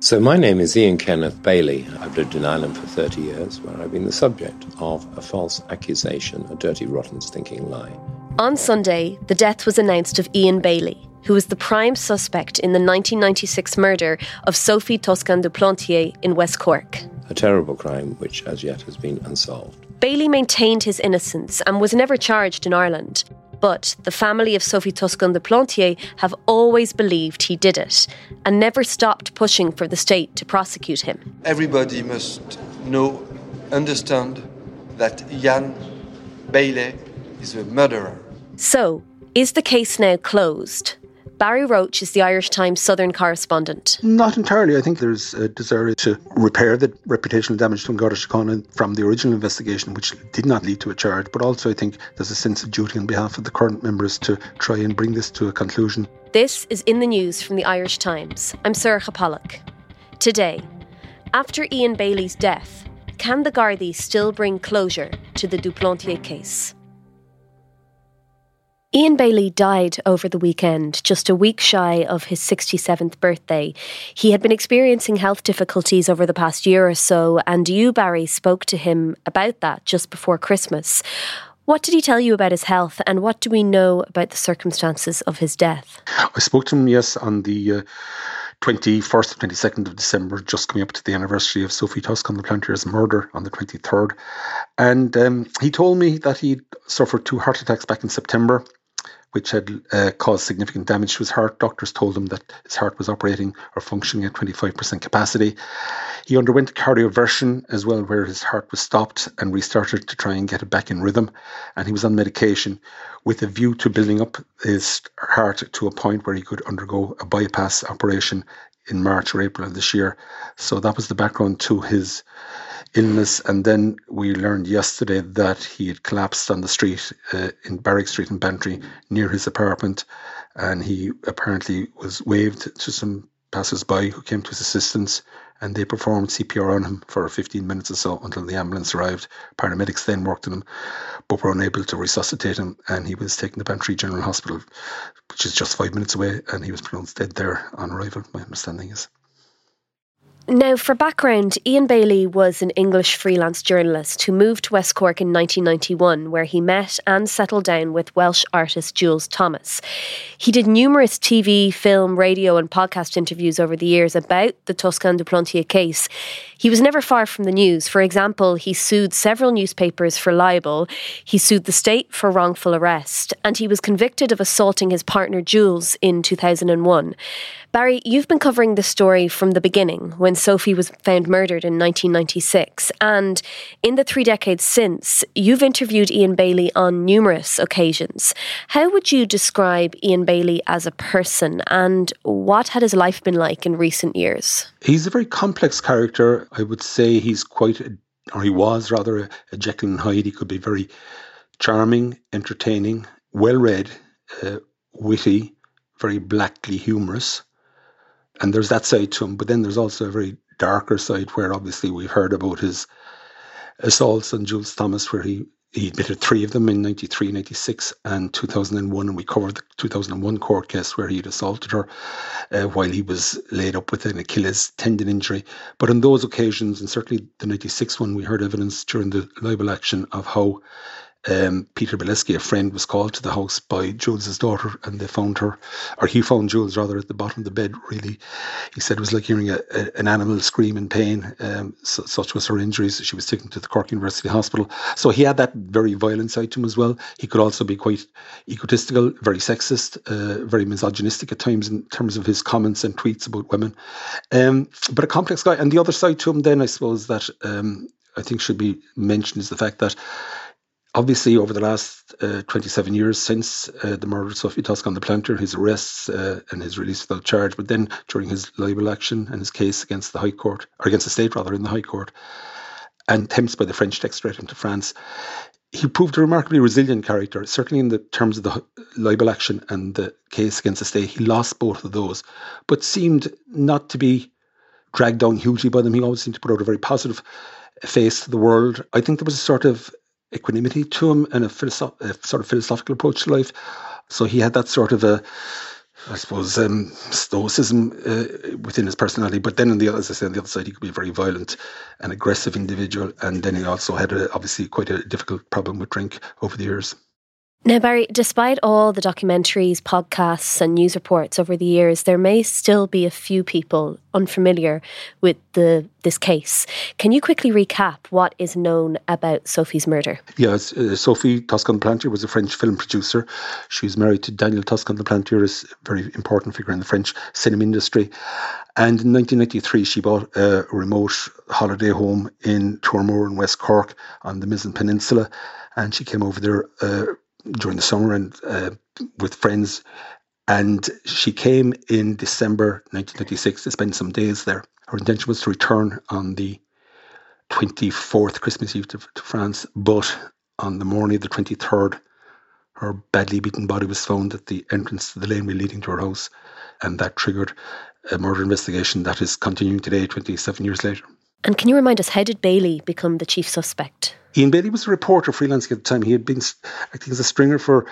So, my name is Ian Kenneth Bailey. I've lived in Ireland for 30 years, where I've been the subject of a false accusation, a dirty, rotten, stinking lie. On Sunday, the death was announced of Ian Bailey, who was the prime suspect in the 1996 murder of Sophie Toscan du Plantier in West Cork. A terrible crime which as yet has been unsolved. Bailey maintained his innocence and was never charged in Ireland. But the family of Sophie Toscan du Plantier have always believed he did it and never stopped pushing for the state to prosecute him. Everybody must know, understand that Jan Bailey is a murderer. So, is the case now closed? Barry Roche is the Irish Times Southern correspondent. Not entirely. I think there's a desire to repair the reputational damage to Garda Síochána from the original investigation, which did not lead to a charge. But also, I think there's a sense of duty on behalf of the current members to try and bring this to a conclusion. This is In the News from the Irish Times. I'm Sorcha Pollak. Today, after Ian Bailey's death, can the Gardaí still bring closure to the du Plantier case? Ian Bailey died over the weekend, just a week shy of his 67th birthday. He had been experiencing health difficulties over the past year or so, and you, Barry, spoke to him about that just before Christmas. What did he tell you about his health, and what do we know about the circumstances of his death? I spoke to him, yes, on the. Uh 21st and 22nd of December, just coming up to the anniversary of Sophie Tusk Toscan du Plantier's murder on the 23rd. And um, he told me that he'd suffered two heart attacks back in September which had uh, caused significant damage to his heart. Doctors told him that his heart was operating or functioning at 25% capacity. He underwent cardioversion as well, where his heart was stopped and restarted to try and get it back in rhythm. And he was on medication with a view to building up his heart to a point where he could undergo a bypass operation in March or April of this year. So that was the background to his illness. And then we learned yesterday that he had collapsed on the street uh, in Barrack Street in Bantry near his apartment. And he apparently was waved to some passers-by who came to his assistance and they performed CPR on him for 15 minutes or so until the ambulance arrived. Paramedics then worked on him, but were unable to resuscitate him, and he was taken to Bantry General Hospital, which is just five minutes away, and he was pronounced dead there on arrival, my understanding is. Now, for background, Ian Bailey was an English freelance journalist who moved to West Cork in 1991, where he met and settled down with Welsh artist Jules Thomas. He did numerous TV, film, radio, and podcast interviews over the years about the Toscan du Plantier case. He was never far from the news. For example, he sued several newspapers for libel, he sued the state for wrongful arrest, and he was convicted of assaulting his partner Jules in 2001. Barry, you've been covering the story from the beginning when Sophie was found murdered in 1996. And in the three decades since, you've interviewed Ian Bailey on numerous occasions. How would you describe Ian Bailey as a person and what had his life been like in recent years? He's a very complex character. I would say he's quite, a, or he was rather, a, a Jekyll and Hyde. He could be very charming, entertaining, well read, uh, witty, very blackly humorous and there's that side to him. But then there's also a very darker side where obviously we've heard about his assaults on Jules Thomas, where he he admitted three of them in 93, 96, and 2001. And we covered the 2001 court case where he had assaulted her uh, while he was laid up with an Achilles tendon injury. But on those occasions, and certainly the 96 one, we heard evidence during the libel action of how um, Peter Bileski, a friend, was called to the house by Jules's daughter, and they found her, or he found Jules rather, at the bottom of the bed. Really, he said it was like hearing a, a, an animal scream in pain. Um, so, such was her injuries. She was taken to the Cork University Hospital. So he had that very violent side to him as well. He could also be quite egotistical, very sexist, uh, very misogynistic at times in terms of his comments and tweets about women. Um, but a complex guy. And the other side to him, then, I suppose that um, I think should be mentioned is the fact that obviously, over the last uh, 27 years since uh, the murders of Sophie Toscan du Plantier, his arrests uh, and his release without charge, but then during his libel action and his case against the High Court, or against the state rather, in the High Court, and attempts by the French to extradite him to France, he proved a remarkably resilient character, certainly in the terms of the libel action and the case against the state. He lost both of those, but seemed not to be dragged down hugely by them. He always seemed to put out a very positive face to the world. I think there was a sort of equanimity to him and a, philosoph- a sort of philosophical approach to life. So he had that sort of a I suppose, um, stoicism uh, within his personality. But then, on the as I say, on the other side, he could be a very violent and aggressive individual. And then he also had a, obviously quite a difficult problem with drink over the years. Now, Barry, despite all the documentaries, podcasts, and news reports over the years, there may still be a few people unfamiliar with the this case. Can you quickly recap what is known about Sophie's murder? Yes, uh, Sophie Toscan Plantier was a French film producer. She was married to Daniel Toscan Plantier, a very important figure in the French cinema industry. And in 1993, she bought a remote holiday home in Toormore in West Cork on the Mizen Peninsula. And she came over there. Uh, during the summer and uh, with friends. And she came in December 1996 to spend some days there. Her intention was to return on the 24th, Christmas Eve, to, to France. But on the morning of the 23rd, her badly beaten body was found at the entrance to the laneway leading to her house. And that triggered a murder investigation that is continuing today, 27 years later. And can you remind us, how did Bailey become the chief suspect? Ian Bailey was a reporter freelancing at the time. He had been acting as a stringer for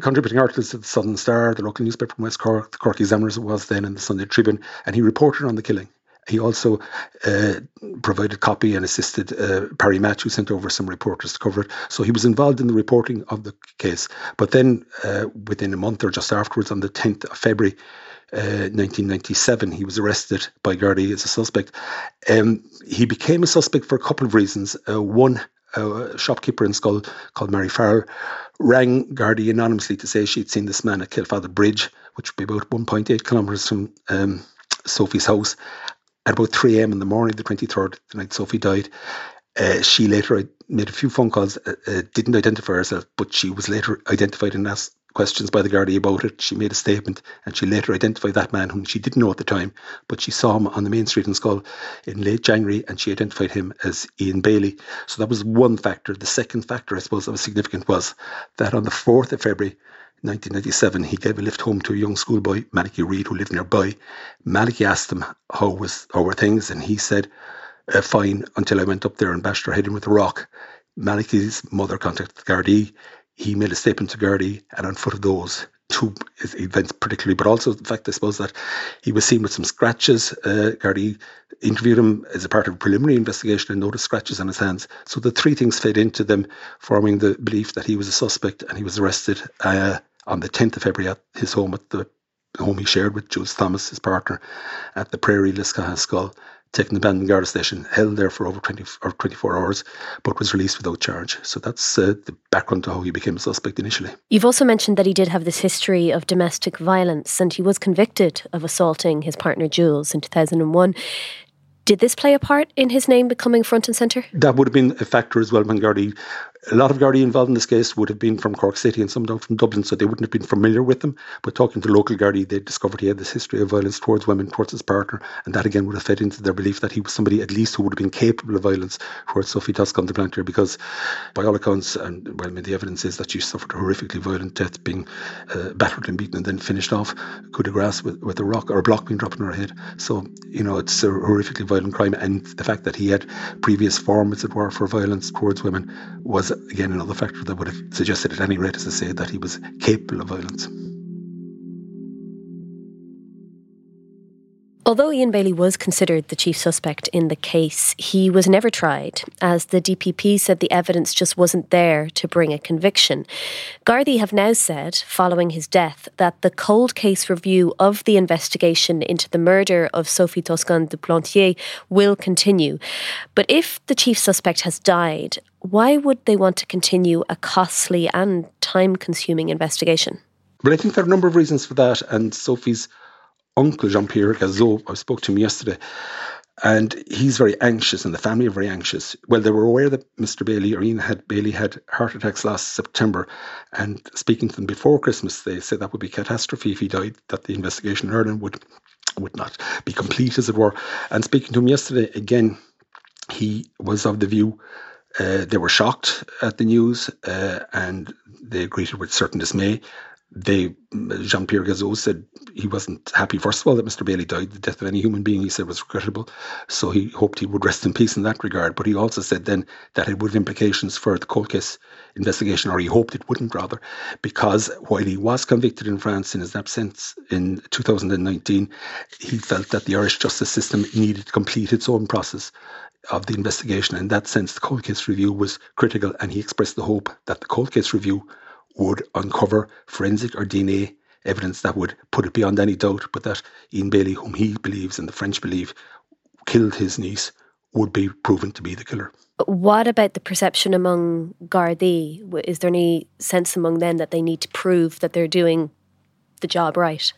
contributing articles to the Southern Star, the local newspaper from West Cork, the Cork Examiner as it was then, and the Sunday Tribune, and he reported on the killing. He also uh, provided copy and assisted uh, Paris Match, who sent over some reporters to cover it. So he was involved in the reporting of the case. But then, uh, within a month or just afterwards, on the 10th of February, 1997, uh, he was arrested by Gardaí as a suspect. Um, he became a suspect for a couple of reasons. Uh, one, a shopkeeper in Schull called Mary Farrell rang Gardaí anonymously to say she'd seen this man at Kealfadda Bridge, which would be about 1.8 kilometres from um, Sophie's house, at about 3 a.m. in the morning, the 23rd, the night Sophie died. Uh, she later made a few phone calls, uh, uh, didn't identify herself, but she was later identified and asked questions by the Gardaí about it. She made a statement and she later identified that man whom she didn't know at the time, but she saw him on the main street in Schull in late January and she identified him as Ian Bailey. So that was one factor. The second factor, I suppose, that was significant was that on the 4th of February, 1997, he gave a lift home to a young schoolboy, Malachy Reid, who lived nearby. Malachy asked him how was how were things, and he said, uh, "Fine." Until I went up there and bashed her head in with a rock. Malachy's mother contacted the Gardaí he made a statement to Gardaí, and on foot of those two events particularly, but also the fact, I suppose, that he was seen with some scratches. Uh, interviewed him as a part of a preliminary investigation and noticed scratches on his hands. So the three things fed into them, forming the belief that he was a suspect, and he was arrested uh, on the 10th of February at his home at the home he shared with Jules Thomas, his partner, at the Prairie Liscaha Schull taken to Bandon Garda station, held there for over 20 or 24 hours, but was released without charge. So that's uh, the background to how he became a suspect initially. You've also mentioned that he did have this history of domestic violence and he was convicted of assaulting his partner Jules in 2001. Did this play a part in his name becoming front and centre? That would have been a factor as well when Gardaí a lot of Gardaí involved in this case would have been from Cork City and some from Dublin, so they wouldn't have been familiar with them. But talking to local Gardaí, they discovered he had this history of violence towards women, towards his partner, and that again would have fed into their belief that he was somebody at least who would have been capable of violence towards Sophie Toscan du Plantier, because by all accounts, and well, I mean, the evidence is that she suffered a horrifically violent death, being uh, battered and beaten and then finished off coup de grace with, with a rock or a block being dropped on her head. So, you know, it's a horrifically violent crime, and the fact that he had previous form, as it were, for violence towards women was again another factor that would have suggested at any rate, as I say, that he was capable of violence. Although Ian Bailey was considered the chief suspect in the case, he was never tried, as the DPP said the evidence just wasn't there to bring a conviction. Gardaí have now said, following his death, that the cold case review of the investigation into the murder of Sophie Toscan du Plantier will continue. But if the chief suspect has died, why would they want to continue a costly and time consuming investigation? Well, I think there are a number of reasons for that, and Sophie's uncle Jean Pierre Gazeau, I spoke to him yesterday, and he's very anxious, and the family are very anxious. Well, they were aware that Mr. Bailey or Ian had Bailey had heart attacks last September, and speaking to them before Christmas, they said that would be catastrophe if he died. That the investigation in Ireland would would not be complete, as it were. And speaking to him yesterday again, he was of the view uh, they were shocked at the news uh, and they greeted with certain dismay they Jean Pierre Gazeau said he wasn't happy, first of all, that Mr. Bailey died. The death of any human being, he said, was regrettable. So he hoped he would rest in peace in that regard. But he also said then that it would have implications for the cold case investigation, or he hoped it wouldn't, rather, because while he was convicted in France in his absence in 2019, he felt that the Irish justice system needed to complete its own process of the investigation. In that sense, the cold case review was critical, and he expressed the hope that the cold case review would uncover forensic or DNA evidence that would put it beyond any doubt, but that Ian Bailey, whom he believes and the French believe killed his niece, would be proven to be the killer. But What about the perception among Gardaí? Is there any sense among them that they need to prove that they're doing the job right?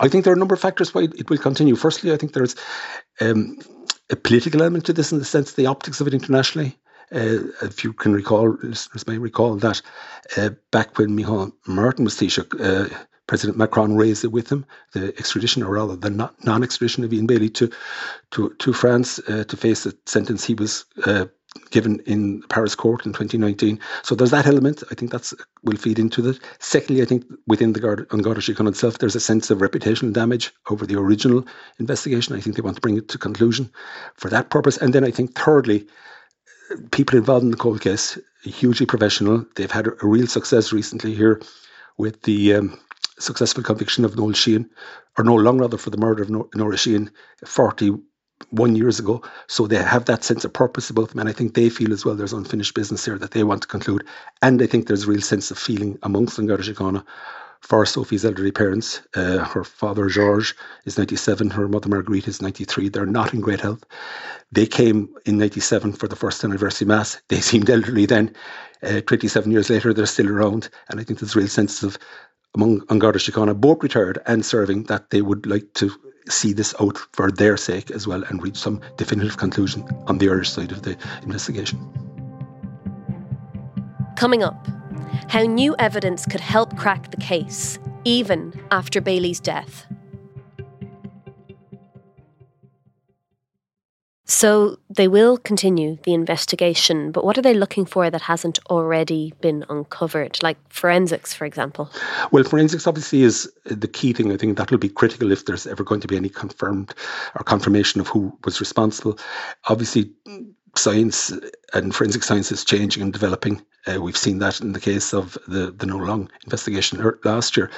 I think there are a number of factors why it will continue. Firstly, I think there's um, a political element to this in the sense the optics of it internationally. Uh, if you can recall, listeners may recall that uh, back when Micheál Martin was Taoiseach, uh, President Macron raised it with him, the extradition, or rather the non extradition of Ian Bailey to, to, to France uh, to face the sentence he was uh, given in Paris court in 2019. So there's that element. I think that's will feed into that. Secondly, I think within the Guard on Garda Síochána itself, there's a sense of reputational damage over the original investigation. I think they want to bring it to conclusion for that purpose. And then I think thirdly, people involved in the cold case, hugely professional. They've had a, real success recently here with the um, successful conviction of Noel Sheehan, or Noel Long rather, for the murder of Norah Sheehan 41 years ago. So they have that sense of purpose about them. And I think they feel as well there's unfinished business here that they want to conclude. And I think there's a real sense of feeling amongst the Garda Síochána for Sophie's elderly parents. Uh, her father, George, is 97. Her mother, Marguerite, is 93. They're not in great health. They came in 97 for the first anniversary mass. They seemed elderly then. Uh, 27 years later, they're still around. And I think there's a real sense of, among Garda Síochána, both retired and serving, that they would like to see this out for their sake as well and reach some definitive conclusion on the Irish side of the investigation. Coming up, how new evidence could help crack the case, even after Bailey's death. So they will continue the investigation, but what are they looking for that hasn't already been uncovered, like forensics, for example? Well, forensics obviously is uh, the key thing. I think that will be critical if there's ever going to be any confirmed or confirmation of who was responsible. Obviously, science and forensic science is changing and developing. Uh, we've seen that in the case of the the Noel Long investigation last year.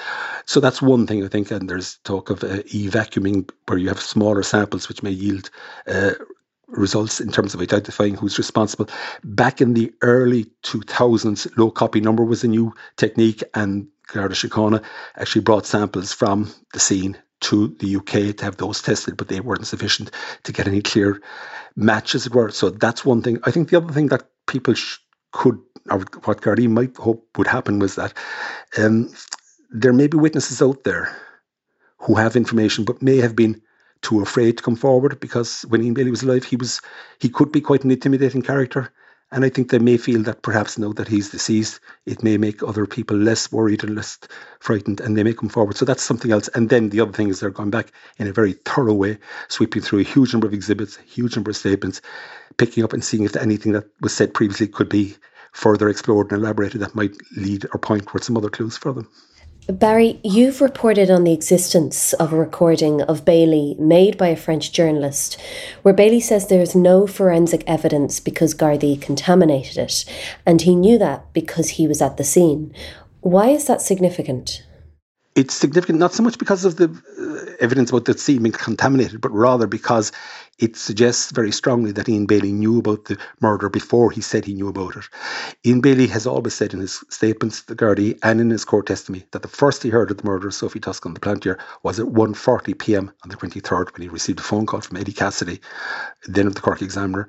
So that's one thing I think. And there's talk of uh, e-vacuuming where you have smaller samples which may yield uh, results in terms of identifying who's responsible. Back in the early 2000s, low copy number was a new technique, and Garda Síochána actually brought samples from the scene to the UK to have those tested, but they weren't sufficient to get any clear match, as it were. So that's one thing. I think the other thing that people sh- could, or what Gardaí might hope would happen, was that um, there may be witnesses out there who have information but may have been too afraid to come forward because when Ian Bailey was alive, he was he could be quite an intimidating character. And I think they may feel that perhaps now that he's deceased, it may make other people less worried and less frightened, and they may come forward. So that's something else. And then the other thing is they're going back in a very thorough way, sweeping through a huge number of exhibits, a huge number of statements, picking up and seeing if anything that was said previously could be further explored and elaborated that might lead or point towards some other clues for them. Barry, you've reported on the existence of a recording of Bailey made by a French journalist, where Bailey says there's no forensic evidence because Gardaí contaminated it, and he knew that because he was at the scene. Why is that significant? It's significant not so much because of the evidence about the scene being contaminated, but rather because it suggests very strongly that Ian Bailey knew about the murder before he said he knew about it. Ian Bailey has always said in his statements to the Gardaí and in his court testimony that the first he heard of the murder of Sophie Toscan, du Plantier, was at 1.40 p.m. on the 23rd when he received a phone call from Eddie Cassidy, then of the Cork Examiner,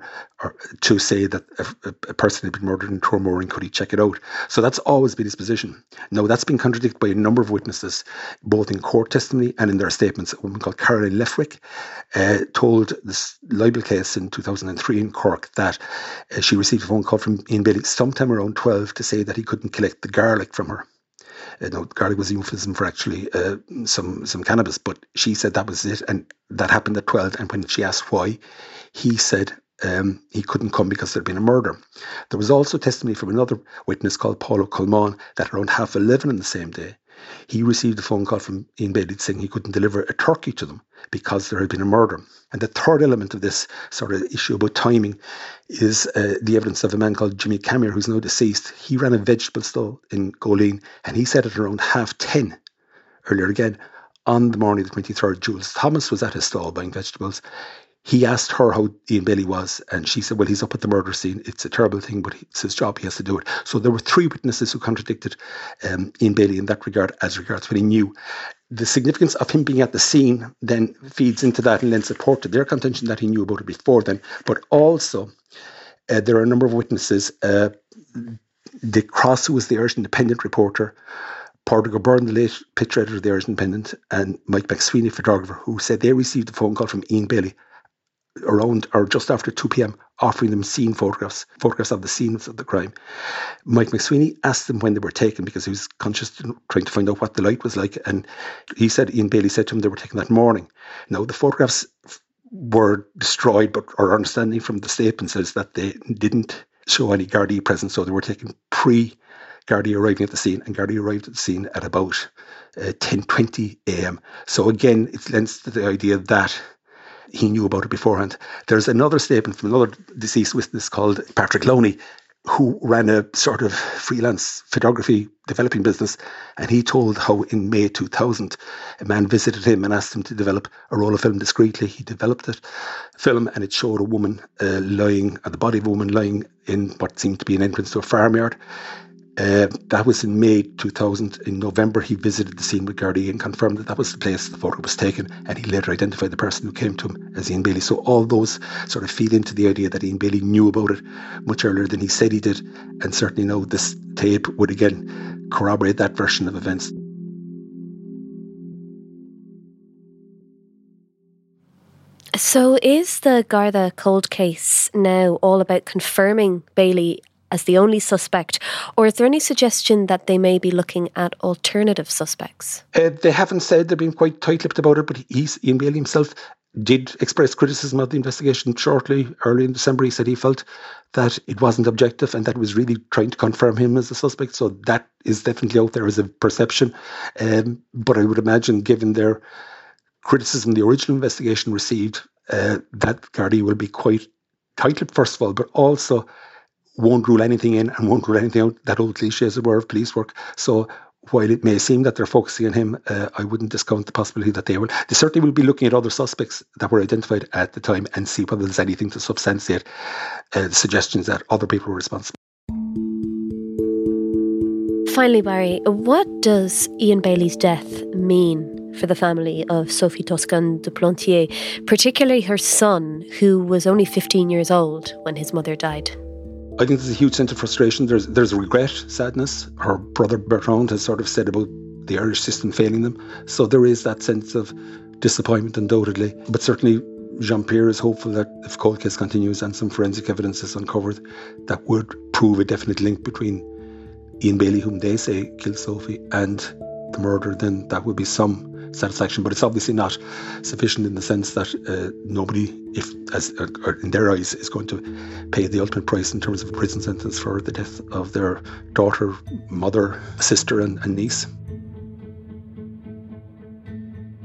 to say that a, a, person had been murdered in Toormore and could he check it out. So that's always been his position. Now, that's been contradicted by a number of witnesses, both in court testimony and in their statements. A woman called Caroline Leftwick uh, told this libel case in 2003 in Cork that uh, she received a phone call from Ian Bailey sometime around 12 to say that he couldn't collect the garlic from her. Uh, no, garlic was a euphemism for actually uh, some some cannabis, but she said that was it, and that happened at 12. And when she asked why, he said um, he couldn't come because there'd been a murder. There was also testimony from another witness called Paulo Colman that around half 11 on the same day, he received a phone call from Ian Bailey saying he couldn't deliver a turkey to them because there had been a murder. And the third element of this sort of issue about timing is uh, the evidence of a man called Jimmy Camier, who's now deceased. He ran a vegetable stall in Goleen and he said at around half 10 earlier again on the morning of the 23rd, Jules Thomas was at his stall buying vegetables he asked her how Ian Bailey was, and she said, Well, he's up at the murder scene. It's a terrible thing, but it's his job. He has to do it. So there were three witnesses who contradicted um, Ian Bailey in that regard, as regards what he knew. The significance of him being at the scene then feeds into that and then supported their contention that he knew about it before then. But also, uh, there are a number of witnesses. Uh, Dick Cross, who was the Irish Independent reporter, Pádraig Byrne, the late picture editor of the Irish Independent, and Mike McSweeney, photographer, who said they received a phone call from Ian Bailey around or just after 2 p.m. offering them scene photographs, photographs of the scenes of the crime. Mike McSweeney asked them when they were taken because he was conscious trying to find out what the light was like. And he said, Ian Bailey said to him they were taken that morning. Now, the photographs were destroyed, but our understanding from the statement says that they didn't show any Gardaí presence, so they were taken pre Gardaí arriving at the scene, and Gardaí arrived at the scene at about uh, 10.20 a.m. So again, it lends to the idea that he knew about it beforehand. There's another statement from another deceased witness called Patrick Loney, who ran a sort of freelance photography developing business. And he told how in May 2000, a man visited him and asked him to develop a roll of film discreetly. He developed it, film, and it showed a woman uh, lying, uh, the body of a woman lying in what seemed to be an entrance to a farmyard. Uh, that was in May 2000. In November, he visited the scene with Gardaí and confirmed that that was the place the photo was taken. And he later identified the person who came to him as Ian Bailey. So all those sort of feed into the idea that Ian Bailey knew about it much earlier than he said he did. And certainly now this tape would again corroborate that version of events. So, is the Garda cold case now all about confirming Bailey as the only suspect, or is there any suggestion that they may be looking at alternative suspects? Uh, they haven't said they've been quite tight-lipped about it, but he's Ian Bailey himself did express criticism of the investigation shortly, early in December. He said he felt that it wasn't objective and that was really trying to confirm him as a suspect. So that is definitely out there as a perception. Um, but I would imagine, given their criticism the original investigation received, uh, that Gardaí will be quite tight-lipped, first of all, but also won't rule anything in and won't rule anything out. That old cliche, as it were, of police work. So while it may seem that they're focusing on him, uh, I wouldn't discount the possibility that they will. They certainly will be looking at other suspects that were identified at the time and see whether there's anything to substantiate uh, the suggestions that other people were responsible. Finally, Barry, what does Ian Bailey's death mean for the family of Sophie Toscan du Plantier, particularly her son, who was only 15 years old when his mother died? I think there's a huge sense of frustration. There's there's regret, sadness. Her brother Bertrand has sort of said about the Irish system failing them. So there is that sense of disappointment, undoubtedly. But certainly, Jean Pierre is hopeful that if cold case continues and some forensic evidence is uncovered, that would prove a definite link between Ian Bailey, whom they say killed Sophie, and the murder, then that would be some satisfaction. But it's obviously not sufficient in the sense that uh, nobody, if as in their eyes, is going to pay the ultimate price in terms of a prison sentence for the death of their daughter, mother, sister, and, and niece.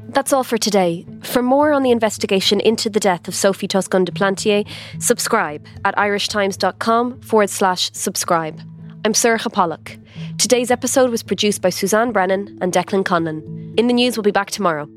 That's all for today. For more on the investigation into the death of Sophie Toscan du Plantier, subscribe at irishtimes.com forward slash subscribe. I'm Sorcha Pollak. Today's episode was produced by Suzanne Brennan and Declan Conlon. In the News we'll be back tomorrow.